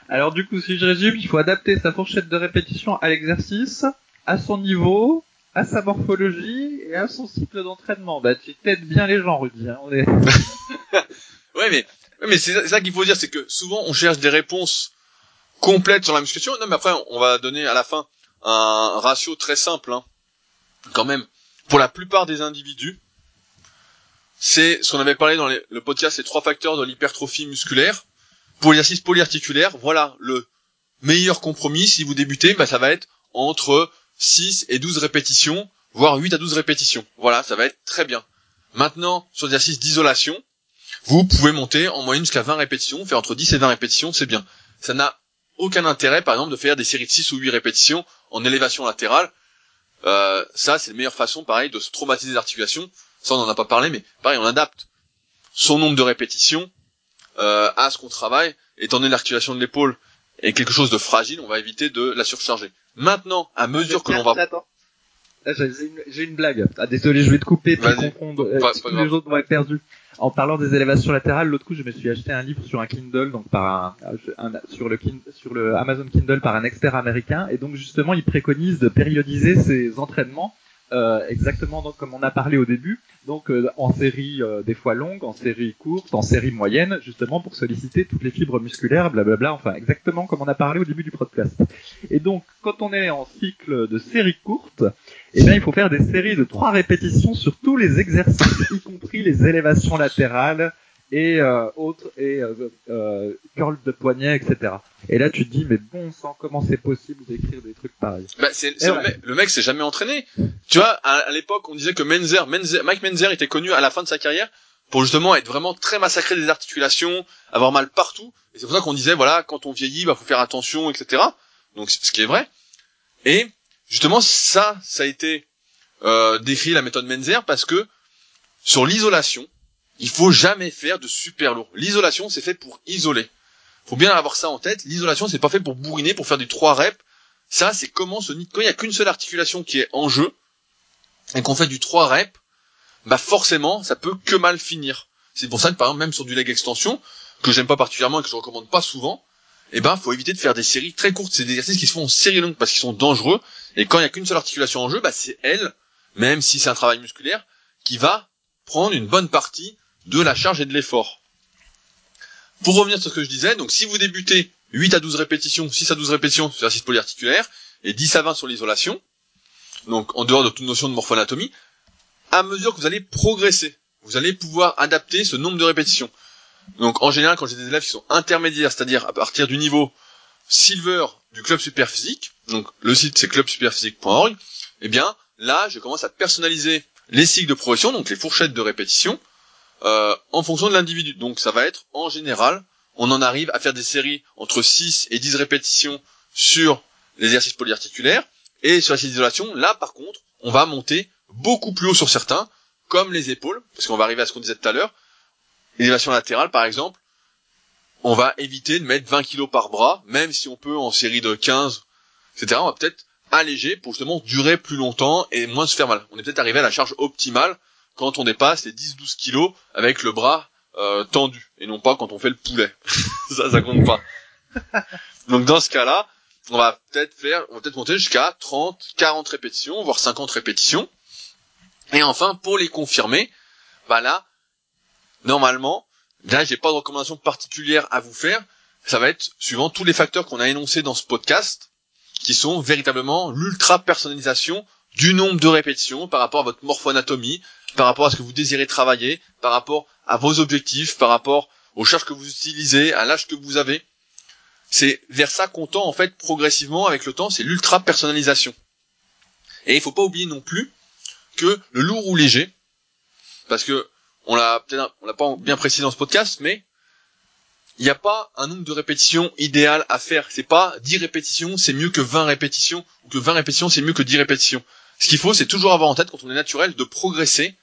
Alors du coup, si je résume, il faut adapter sa fourchette de répétition à l'exercice, à son niveau, à sa morphologie et à son cycle d'entraînement. Bah tu t'aides bien les gens, Rudy. Hein, est... [LAUGHS] ouais, mais mais c'est ça qu'il faut dire, c'est que souvent on cherche des réponses complètes sur la musculation. Non, mais après on va donner à la fin un ratio très simple, hein. quand même. Pour la plupart des individus, c'est ce qu'on avait parlé dans le podcast, les trois facteurs de l'hypertrophie musculaire. Pour l'exercice polyarticulaire, voilà le meilleur compromis. Si vous débutez, bah, ça va être entre 6 et 12 répétitions, voire 8 à 12 répétitions. Voilà, ça va être très bien. Maintenant, sur l'exercice d'isolation, vous pouvez monter en moyenne jusqu'à 20 répétitions, faire entre 10 et 20 répétitions, c'est bien. Ça n'a aucun intérêt, par exemple, de faire des séries de 6 ou 8 répétitions en élévation latérale. Euh, ça, c'est la meilleure façon, pareil, de se traumatiser les articulations. Ça, on n'en a pas parlé, mais pareil, on adapte son nombre de répétitions euh, à ce qu'on travaille. Étant donné l'articulation de l'épaule est quelque chose de fragile, on va éviter de la surcharger. Maintenant, à mesure que l'on va... Attends. J'ai une, blague. Ah désolé, je vais te couper, te confondre. Euh, tous les autres vont être perdus. En parlant des élévations latérales, l'autre coup, je me suis acheté un livre sur un Kindle, donc par un, sur le sur le Amazon Kindle par un expert américain, et donc justement, il préconise de périodiser ses entraînements euh, exactement donc comme on a parlé au début, donc euh, en série euh, des fois longue, en série courte, en série moyenne, justement pour solliciter toutes les fibres musculaires, blablabla, enfin exactement comme on a parlé au début du podcast. Et donc quand on est en cycle de série courte, eh bien il faut faire des séries de trois répétitions sur tous les exercices, y compris les élévations latérales, et euh, autres et euh, euh, curl de poignet, etc. Et là, tu te dis, mais bon sang, comment c'est possible d'écrire des trucs pareils? Bah, c'est, le, mec, le, mec s'est jamais entraîné. Tu vois, à, l'époque, on disait que Menzer, Menzer, Mike Menzer était connu à la fin de sa carrière pour justement être vraiment très massacré des articulations, avoir mal partout. Et c'est pour ça qu'on disait, voilà, quand on vieillit, bah faut faire attention, etc. Donc, ce qui est vrai. Et justement, ça, ça a été euh, décrit la méthode Menzer parce que sur l'isolation, il faut jamais faire de super lourd. L'isolation, c'est fait pour isoler. Faut bien avoir ça en tête. L'isolation, c'est pas fait pour bourriner, pour faire du 3 reps. Ça, c'est comment se Quand il y a qu'une seule articulation qui est en jeu, et qu'on fait du 3 reps, bah forcément, ça peut que mal finir. C'est pour ça que, par exemple, même sur du leg extension, que j'aime pas particulièrement et que je recommande pas souvent, eh ben, faut éviter de faire des séries très courtes. C'est des exercices qui se font en série longue parce qu'ils sont dangereux. Et quand il y a qu'une seule articulation en jeu, bah, c'est elle, même si c'est un travail musculaire, qui va prendre une bonne partie de la charge et de l'effort. Pour revenir sur ce que je disais, donc si vous débutez 8 à 12 répétitions, 6 à 12 répétitions sur l'exercice polyarticulaire, et 10 à 20 sur l'isolation, donc en dehors de toute notion de morphoanatomie, à mesure que vous allez progresser, vous allez pouvoir adapter ce nombre de répétitions. Donc en général, quand j'ai des élèves qui sont intermédiaires, c'est-à-dire à partir du niveau silver du club superphysique, donc le site c'est clubsuperphysique.org, eh bien là, je commence à personnaliser les cycles de progression, donc les fourchettes de répétition, euh, en fonction de l'individu. Donc ça va être en général, on en arrive à faire des séries entre 6 et 10 répétitions sur l'exercice polyarticulaire et sur la d'isolation, là par contre, on va monter beaucoup plus haut sur certains, comme les épaules, parce qu'on va arriver à ce qu'on disait tout à l'heure. L'élévation latérale par exemple, on va éviter de mettre 20 kg par bras, même si on peut en série de 15, etc. On va peut-être alléger pour justement durer plus longtemps et moins se faire mal. On est peut-être arrivé à la charge optimale quand on dépasse les 10-12 kilos avec le bras euh, tendu et non pas quand on fait le poulet. [LAUGHS] ça, ça compte pas. Donc dans ce cas-là, on va peut-être faire, on va peut-être monter jusqu'à 30, 40 répétitions, voire 50 répétitions. Et enfin, pour les confirmer, bah là, normalement, là, j'ai pas de recommandation particulière à vous faire. Ça va être suivant tous les facteurs qu'on a énoncés dans ce podcast, qui sont véritablement l'ultra personnalisation du nombre de répétitions par rapport à votre morphoanatomie, par rapport à ce que vous désirez travailler, par rapport à vos objectifs, par rapport aux charges que vous utilisez, à l'âge que vous avez. C'est vers ça qu'on tend en fait progressivement avec le temps, c'est l'ultra personnalisation. Et il faut pas oublier non plus que le lourd ou léger, parce que on l'a peut-être on l'a pas bien précisé dans ce podcast, mais il n'y a pas un nombre de répétitions idéal à faire. C'est pas 10 répétitions, c'est mieux que 20 répétitions, ou que 20 répétitions, c'est mieux que 10 répétitions. Ce qu'il faut, c'est toujours avoir en tête, quand on est naturel, de progresser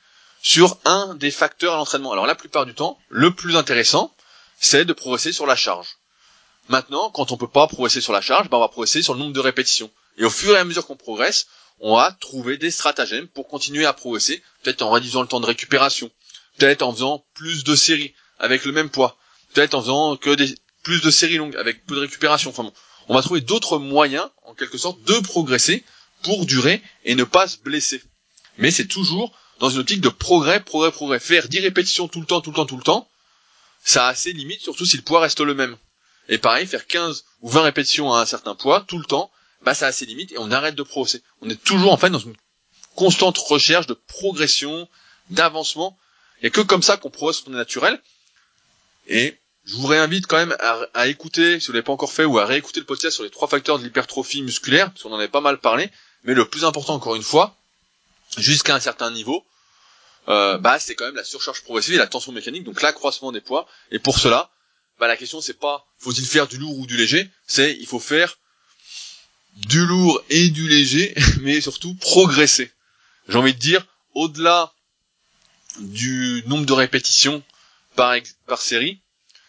sur un des facteurs à l'entraînement. Alors la plupart du temps, le plus intéressant, c'est de progresser sur la charge. Maintenant, quand on peut pas progresser sur la charge, ben on va progresser sur le nombre de répétitions. Et au fur et à mesure qu'on progresse, on va trouver des stratagèmes pour continuer à progresser, peut-être en réduisant le temps de récupération, peut-être en faisant plus de séries avec le même poids, peut-être en faisant que plus de séries longues avec peu de récupération. Enfin bon, on va trouver d'autres moyens, en quelque sorte, de progresser pour durer et ne pas se blesser. Mais c'est toujours dans une optique de progrès, progrès, progrès. Faire 10 répétitions tout le temps, tout le temps, tout le temps, ça a assez limite, surtout si le poids reste le même. Et pareil, faire 15 ou 20 répétitions à un certain poids tout le temps, bah ça a ses limites et on arrête de progresser. On est toujours en fait dans une constante recherche de progression, d'avancement. Il n'y a que comme ça qu'on progresse sur naturel. Et je vous réinvite quand même à, écouter, si vous l'avez pas encore fait, ou à réécouter le podcast sur les trois facteurs de l'hypertrophie musculaire, parce qu'on en avait pas mal parlé. Mais le plus important, encore une fois, jusqu'à un certain niveau, euh, bah c'est quand même la surcharge progressive et la tension mécanique, donc l'accroissement des poids. Et pour cela, bah la question c'est pas faut-il faire du lourd ou du léger, c'est il faut faire du lourd et du léger, [LAUGHS] mais surtout progresser. J'ai envie de dire, au-delà du nombre de répétitions par, par série,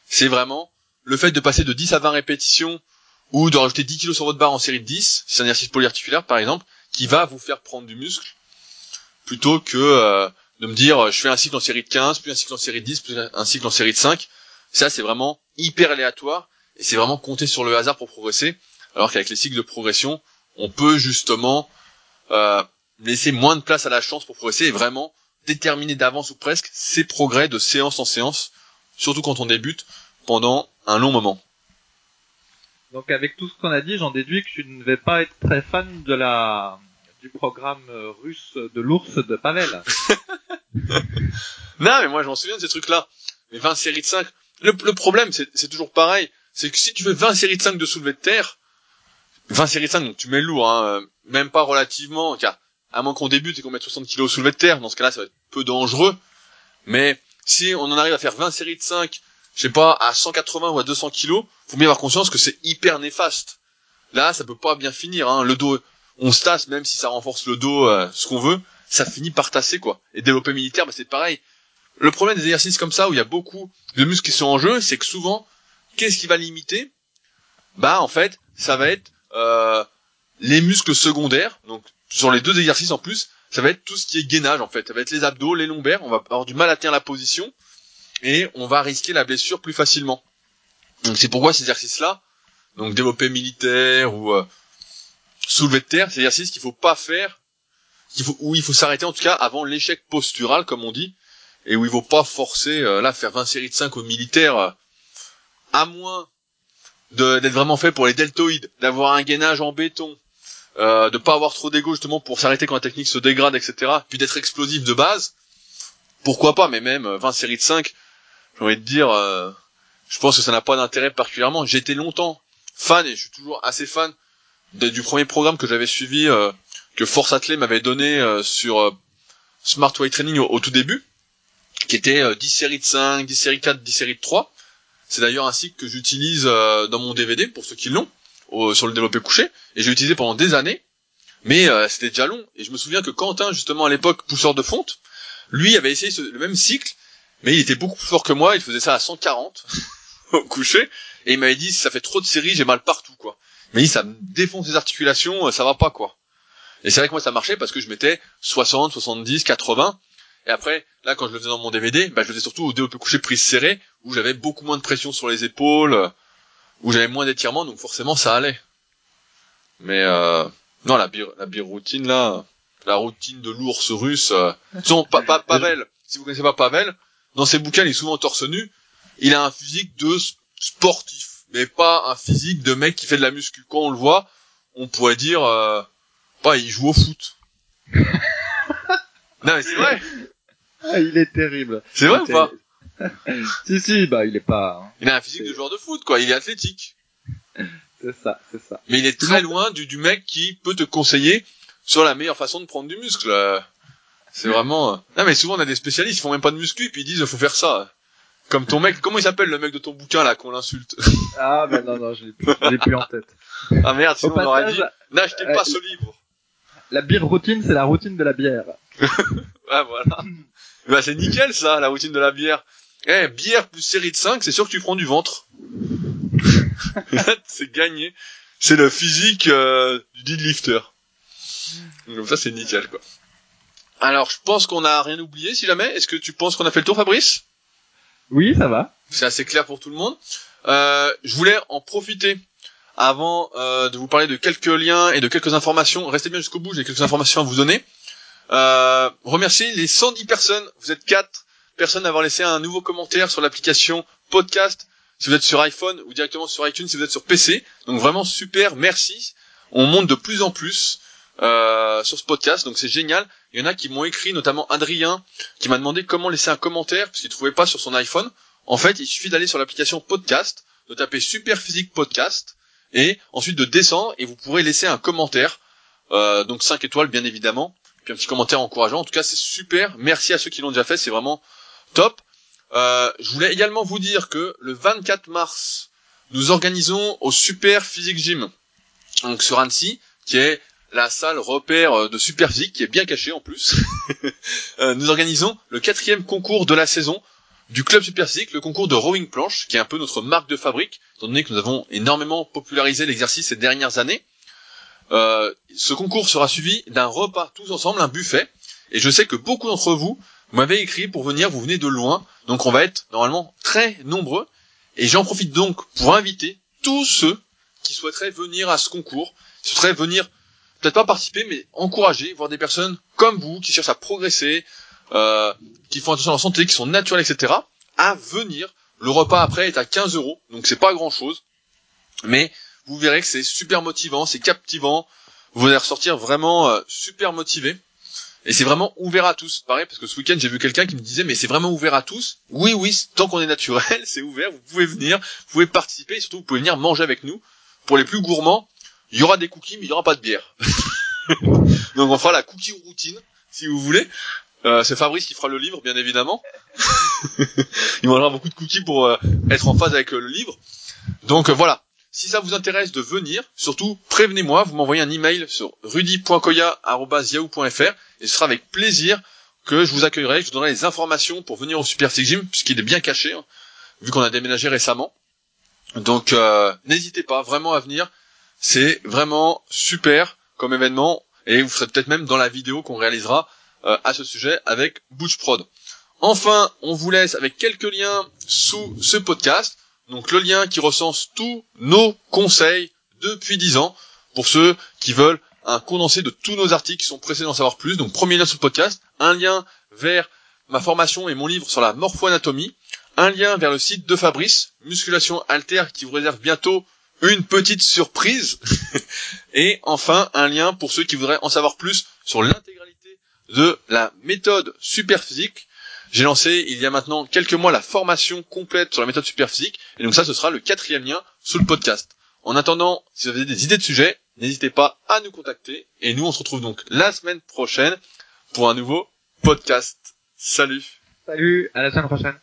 c'est vraiment le fait de passer de 10 à 20 répétitions ou de rajouter 10 kg sur votre barre en série de 10, c'est un exercice polyarticulaire par exemple, qui va vous faire prendre du muscle, plutôt que euh, de me dire je fais un cycle en série de 15, puis un cycle en série de 10, puis un cycle en série de 5. Ça c'est vraiment hyper aléatoire et c'est vraiment compter sur le hasard pour progresser, alors qu'avec les cycles de progression, on peut justement euh, laisser moins de place à la chance pour progresser et vraiment déterminer d'avance ou presque ses progrès de séance en séance, surtout quand on débute pendant un long moment. Donc avec tout ce qu'on a dit, j'en déduis que tu ne vais pas être très fan de la du programme euh, russe de l'ours de Pavel. [LAUGHS] non, mais moi je m'en souviens de ces trucs-là. Mais 20 séries de 5. Le, problème, c'est toujours pareil. C'est que si tu fais 20 séries de 5 de soulevé de terre, 20 séries de 5, donc tu mets lourd, hein, même pas relativement, car à moins qu'on débute et qu'on mette 60 kg au soulevé de terre, dans ce cas-là, ça va être peu dangereux. Mais si on en arrive à faire 20 séries de 5 je sais pas, à 180 ou à 200 kilos, faut bien avoir conscience que c'est hyper néfaste. Là, ça peut pas bien finir. Hein. Le dos, on se tasse, même si ça renforce le dos, euh, ce qu'on veut, ça finit par tasser quoi. Et développer militaire, bah, c'est pareil. Le problème des exercices comme ça où il y a beaucoup de muscles qui sont en jeu, c'est que souvent, qu'est-ce qui va limiter? Bah en fait, ça va être euh, les muscles secondaires. Donc sur les deux exercices en plus, ça va être tout ce qui est gainage en fait. Ça va être les abdos, les lombaires. On va avoir du mal à tenir la position et on va risquer la blessure plus facilement. Donc c'est pourquoi ces exercices-là, donc développer militaire ou euh, de terre, c'est exercices qu'il faut pas faire, qu'il faut, où il faut s'arrêter en tout cas avant l'échec postural comme on dit, et où il faut pas forcer euh, là faire 20 séries de 5 au militaire, euh, à moins d'être vraiment fait pour les deltoïdes, d'avoir un gainage en béton, euh, de pas avoir trop d'ego justement pour s'arrêter quand la technique se dégrade, etc. Puis d'être explosif de base, pourquoi pas, mais même 20 séries de 5, j'ai envie de dire, euh, je pense que ça n'a pas d'intérêt particulièrement. J'étais longtemps fan et je suis toujours assez fan du premier programme que j'avais suivi, euh, que Force Athlé m'avait donné euh, sur Smart Weight Training au, tout début, qui était 10 séries de 5, 10 séries de 4, 10 séries de 3. C'est d'ailleurs un cycle que j'utilise dans mon DVD pour ceux qui l'ont, sur le développé couché, et j'ai utilisé pendant des années, mais c'était déjà long. Et je me souviens que Quentin, justement à l'époque, pousseur de fonte, lui avait essayé le même cycle, mais il était beaucoup plus fort que moi, il faisait ça à 140 [LAUGHS] au coucher, et il m'avait dit ça fait trop de séries, j'ai mal partout quoi. Mais il ça me défonce les articulations, ça va pas quoi. Et c'est vrai que moi ça marchait parce que je mettais 60, 70, 80, et après, là quand je le faisais dans mon DVD, bah, je le faisais surtout au développé couché prise serrée, où j'avais beaucoup moins de pression sur les épaules, où j'avais moins d'étirement, donc forcément ça allait. Mais euh, non, la, la routine là, la routine de l'ours russe, euh, [LAUGHS] pas, Pavel, si vous connaissez pas Pavel, dans ses bouquins, il est souvent torse nu. Il a un physique de sportif, mais pas un physique de mec qui fait de la muscu. Quand on le voit, on pourrait dire, euh, pas, il joue au foot. [LAUGHS] non mais c'est vrai. Ah, il est terrible. C'est vrai ou pas [LAUGHS] Si si, bah il est pas. Hein. Il a un physique de joueur de foot, quoi. Il est athlétique. C'est ça, c'est ça. Mais il est très loin du, du mec qui peut te conseiller sur la meilleure façon de prendre du muscle. C'est vraiment. Euh, non mais souvent on a des spécialistes, ils font même pas de muscu, puis ils disent faut faire ça. Comme ton mec, comment il s'appelle le mec de ton bouquin là qu'on l'insulte? Ah ben non non, je l'ai plus, plus en tête. Ah merde, sinon on aurait dit n'achetez pas euh, ce livre. La bière routine, c'est la routine de la bière. [LAUGHS] ah voilà. bah c'est nickel ça, la routine de la bière. Eh, bière plus série de 5, c'est sûr que tu prends du ventre. [LAUGHS] c'est gagné. C'est le physique euh, du deadlifter. Donc ça c'est nickel quoi. Alors je pense qu'on a rien oublié si jamais. Est-ce que tu penses qu'on a fait le tour Fabrice? Oui ça va. C'est assez clair pour tout le monde. Euh, je voulais en profiter avant euh, de vous parler de quelques liens et de quelques informations. Restez bien jusqu'au bout, j'ai quelques informations à vous donner. Euh, remercier les 110 personnes, vous êtes 4 personnes à avoir laissé un nouveau commentaire sur l'application podcast si vous êtes sur iPhone ou directement sur iTunes si vous êtes sur PC. Donc vraiment super, merci. On monte de plus en plus euh, sur ce podcast, donc c'est génial. Il y en a qui m'ont écrit, notamment Adrien, qui m'a demandé comment laisser un commentaire parce qu'il trouvait pas sur son iPhone. En fait, il suffit d'aller sur l'application podcast, de taper Super Physique Podcast et ensuite de descendre et vous pourrez laisser un commentaire. Euh, donc 5 étoiles bien évidemment, puis un petit commentaire encourageant. En tout cas, c'est super. Merci à ceux qui l'ont déjà fait, c'est vraiment top. Euh, je voulais également vous dire que le 24 mars, nous organisons au Super Physique Gym, donc sur Annecy, qui est la salle repère euh, de Super Physique, qui est bien cachée en plus. [LAUGHS] Euh, nous organisons le quatrième concours de la saison du club Super Physique, le concours de rowing planche, qui est un peu notre marque de fabrique, étant donné que nous avons énormément popularisé l'exercice ces dernières années. ce concours sera suivi d'un repas tous ensemble, un buffet, et je sais que beaucoup d'entre vous m'avez écrit pour venir, vous venez de loin, donc on va être normalement très nombreux. Et j'en profite donc pour inviter tous ceux qui souhaiteraient venir à ce concours, qui souhaiteraient venir, peut-être pas participer, mais encourager, voir des personnes comme vous, qui cherchent à progresser, euh, qui font attention à leur santé, qui sont naturelles, etc., à venir. Le repas après est à 15 euros, donc c'est pas grand chose. Mais vous verrez que c'est super motivant, c'est captivant. Vous allez ressortir vraiment euh, super motivé. Et c'est vraiment ouvert à tous. Pareil, parce que ce week-end, j'ai vu quelqu'un qui me disait, mais c'est vraiment ouvert à tous. Oui, oui, tant qu'on est naturel, [LAUGHS] c'est ouvert. Vous pouvez venir, vous pouvez participer, et surtout, vous pouvez venir manger avec nous. Pour les plus gourmands, il y aura des cookies, mais il n'y aura pas de bière. [LAUGHS] Donc on fera la cookie routine, si vous voulez. Euh, c'est Fabrice qui fera le livre, bien évidemment. [LAUGHS] il mangera beaucoup de cookies pour euh, être en phase avec euh, le livre. Donc voilà, si ça vous intéresse de venir, surtout prévenez-moi, vous m'envoyez un email sur rudy.koya.yahoo.fr et ce sera avec plaisir que je vous accueillerai, je vous donnerai les informations pour venir au Super Six Gym, puisqu'il est bien caché, hein, vu qu'on a déménagé récemment. Donc euh, n'hésitez pas vraiment à venir, c'est vraiment super comme événement, et vous serez peut-être même dans la vidéo qu'on réalisera euh, à ce sujet avec Butch Prod. Enfin, on vous laisse avec quelques liens sous ce podcast. Donc le lien qui recense tous nos conseils depuis 10 ans pour ceux qui veulent un condensé de tous nos articles qui sont pressés d'en savoir plus. Donc premier lien sur le podcast, un lien vers ma formation et mon livre sur la morphoanatomie, un lien vers le site de Fabrice, Musculation Alter, qui vous réserve bientôt une petite surprise, [LAUGHS] et enfin un lien pour ceux qui voudraient en savoir plus sur l'intégralité de la méthode superphysique. J'ai lancé il y a maintenant quelques mois la formation complète sur la méthode superphysique, et donc ça ce sera le quatrième lien sous le podcast. En attendant, si vous avez des idées de sujets, n'hésitez pas à nous contacter, et nous on se retrouve donc la semaine prochaine pour un nouveau podcast. Salut. Salut, à la semaine prochaine